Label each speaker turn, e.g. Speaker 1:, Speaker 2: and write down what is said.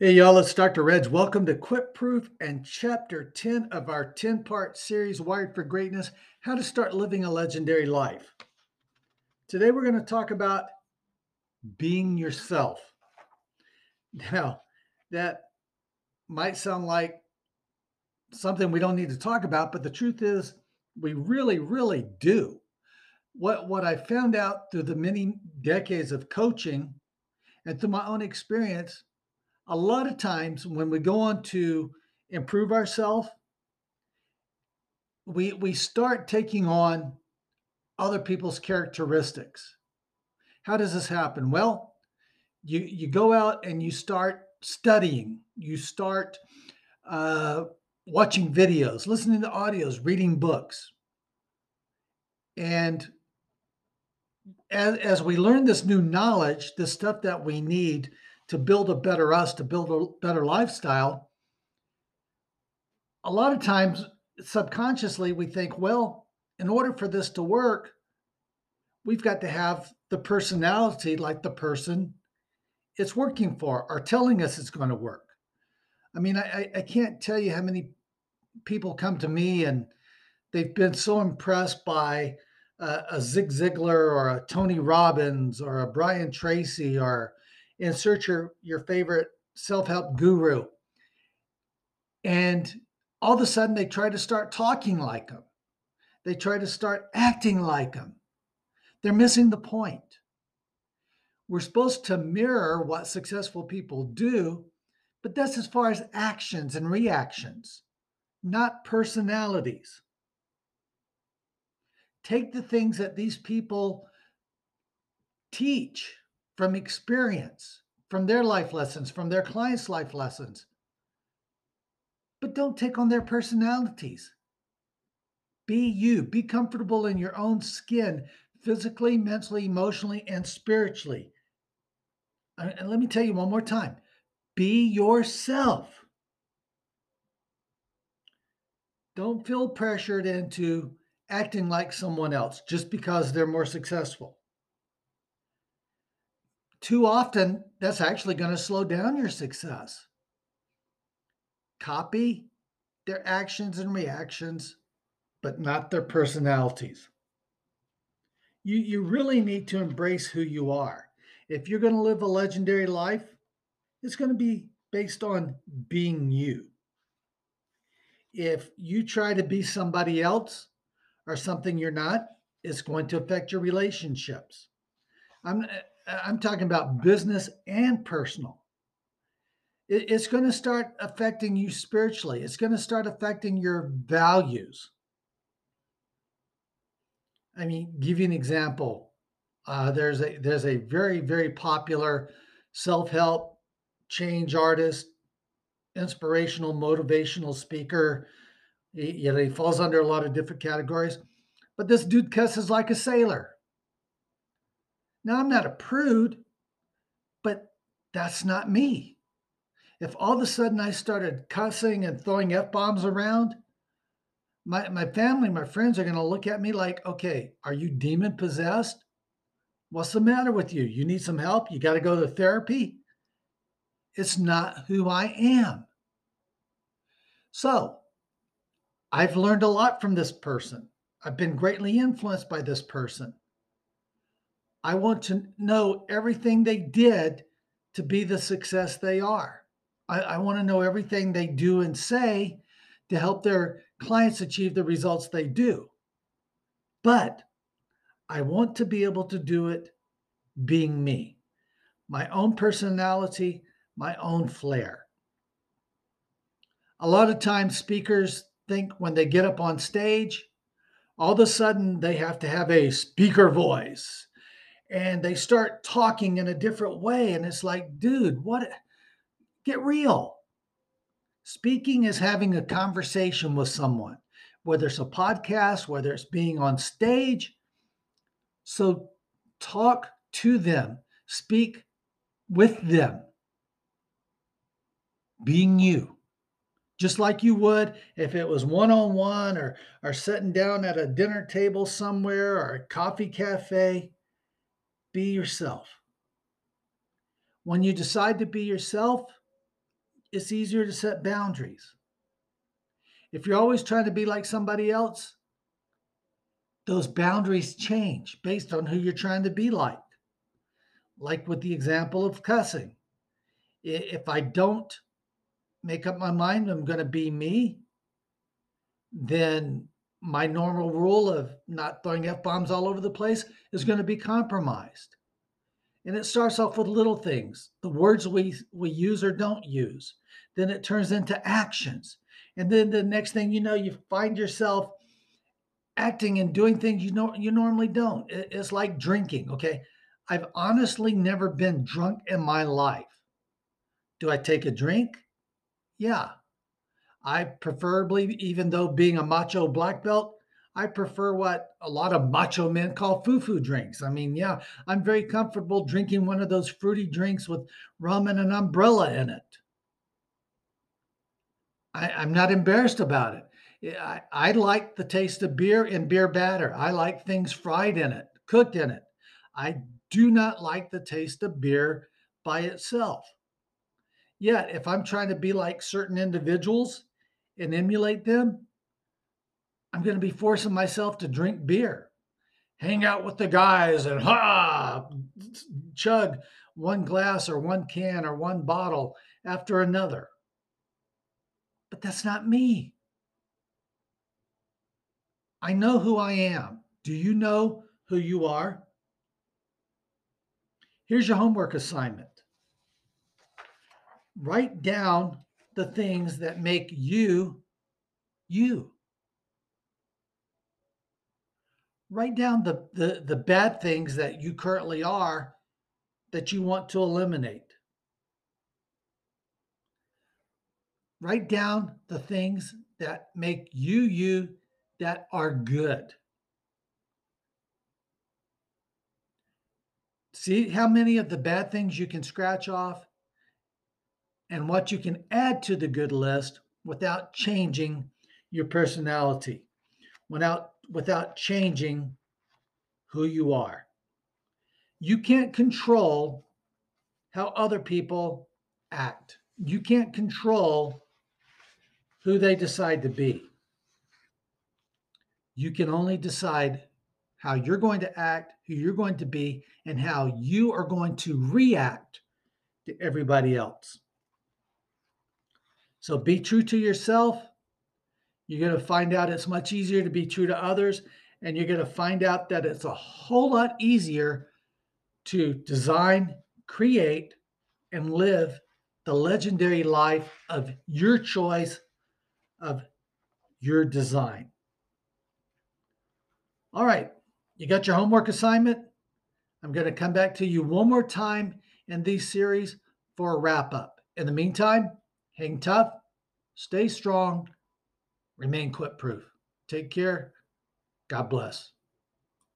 Speaker 1: Hey, y'all, it's Dr. Reg. Welcome to Quit Proof and Chapter 10 of our 10 part series, Wired for Greatness How to Start Living a Legendary Life. Today, we're going to talk about being yourself. Now, that might sound like something we don't need to talk about, but the truth is, we really, really do. What, what I found out through the many decades of coaching and through my own experience a lot of times when we go on to improve ourselves, we we start taking on other people's characteristics. How does this happen? Well, you you go out and you start studying. You start uh, watching videos, listening to audios, reading books, and as, as we learn this new knowledge, the stuff that we need to build a better us, to build a better lifestyle, a lot of times subconsciously we think, well, in order for this to work, we've got to have the personality like the person it's working for or telling us it's going to work. I mean, I, I can't tell you how many people come to me and they've been so impressed by a, a Zig Ziglar or a Tony Robbins or a Brian Tracy or insert your your favorite self-help guru. And all of a sudden they try to start talking like them they try to start acting like them they're missing the point. We're supposed to mirror what successful people do but that's as far as actions and reactions not personalities. Take the things that these people teach from experience, from their life lessons, from their clients' life lessons. But don't take on their personalities. Be you. Be comfortable in your own skin, physically, mentally, emotionally, and spiritually. And let me tell you one more time be yourself. Don't feel pressured into acting like someone else just because they're more successful too often that's actually going to slow down your success. Copy their actions and reactions, but not their personalities. You, you really need to embrace who you are. If you're going to live a legendary life, it's going to be based on being you. If you try to be somebody else or something you're not, it's going to affect your relationships. I'm I'm talking about business and personal. it's going to start affecting you spiritually. It's going to start affecting your values. I mean, give you an example. Uh, there's a there's a very very popular self-help change artist, inspirational motivational speaker. He, you know, he falls under a lot of different categories, but this dude cusses like a sailor. Now, I'm not a prude, but that's not me. If all of a sudden I started cussing and throwing F bombs around, my, my family, my friends are going to look at me like, okay, are you demon possessed? What's the matter with you? You need some help? You got to go to therapy? It's not who I am. So I've learned a lot from this person. I've been greatly influenced by this person. I want to know everything they did to be the success they are. I, I want to know everything they do and say to help their clients achieve the results they do. But I want to be able to do it being me, my own personality, my own flair. A lot of times, speakers think when they get up on stage, all of a sudden they have to have a speaker voice and they start talking in a different way. And it's like, dude, what? Get real. Speaking is having a conversation with someone, whether it's a podcast, whether it's being on stage. So talk to them, speak with them, being you. Just like you would if it was one on one or, or sitting down at a dinner table somewhere or a coffee cafe be yourself. When you decide to be yourself, it's easier to set boundaries. If you're always trying to be like somebody else, those boundaries change based on who you're trying to be like. Like with the example of cussing. If I don't make up my mind I'm going to be me, then my normal rule of not throwing F bombs all over the place is going to be compromised. And it starts off with little things, the words we, we use or don't use. Then it turns into actions. And then the next thing you know, you find yourself acting and doing things you know you normally don't. It's like drinking. Okay. I've honestly never been drunk in my life. Do I take a drink? Yeah. I preferably, even though being a macho black belt, I prefer what a lot of macho men call foo-foo drinks. I mean, yeah, I'm very comfortable drinking one of those fruity drinks with rum and an umbrella in it. I, am not embarrassed about it. I, I like the taste of beer and beer batter. I like things fried in it, cooked in it. I do not like the taste of beer by itself. Yet, if I'm trying to be like certain individuals and emulate them, I'm going to be forcing myself to drink beer, hang out with the guys, and ha, chug one glass or one can or one bottle after another. But that's not me. I know who I am. Do you know who you are? Here's your homework assignment write down the things that make you you. write down the, the, the bad things that you currently are that you want to eliminate. Write down the things that make you you that are good. See how many of the bad things you can scratch off and what you can add to the good list without changing your personality, without without changing who you are. You can't control how other people act. You can't control who they decide to be. You can only decide how you're going to act, who you're going to be, and how you are going to react to everybody else. So be true to yourself you're going to find out it's much easier to be true to others. And you're going to find out that it's a whole lot easier to design, create, and live the legendary life of your choice, of your design. All right, you got your homework assignment. I'm going to come back to you one more time in these series for a wrap up. In the meantime, hang tough, stay strong, remain quit proof. Take care. God bless.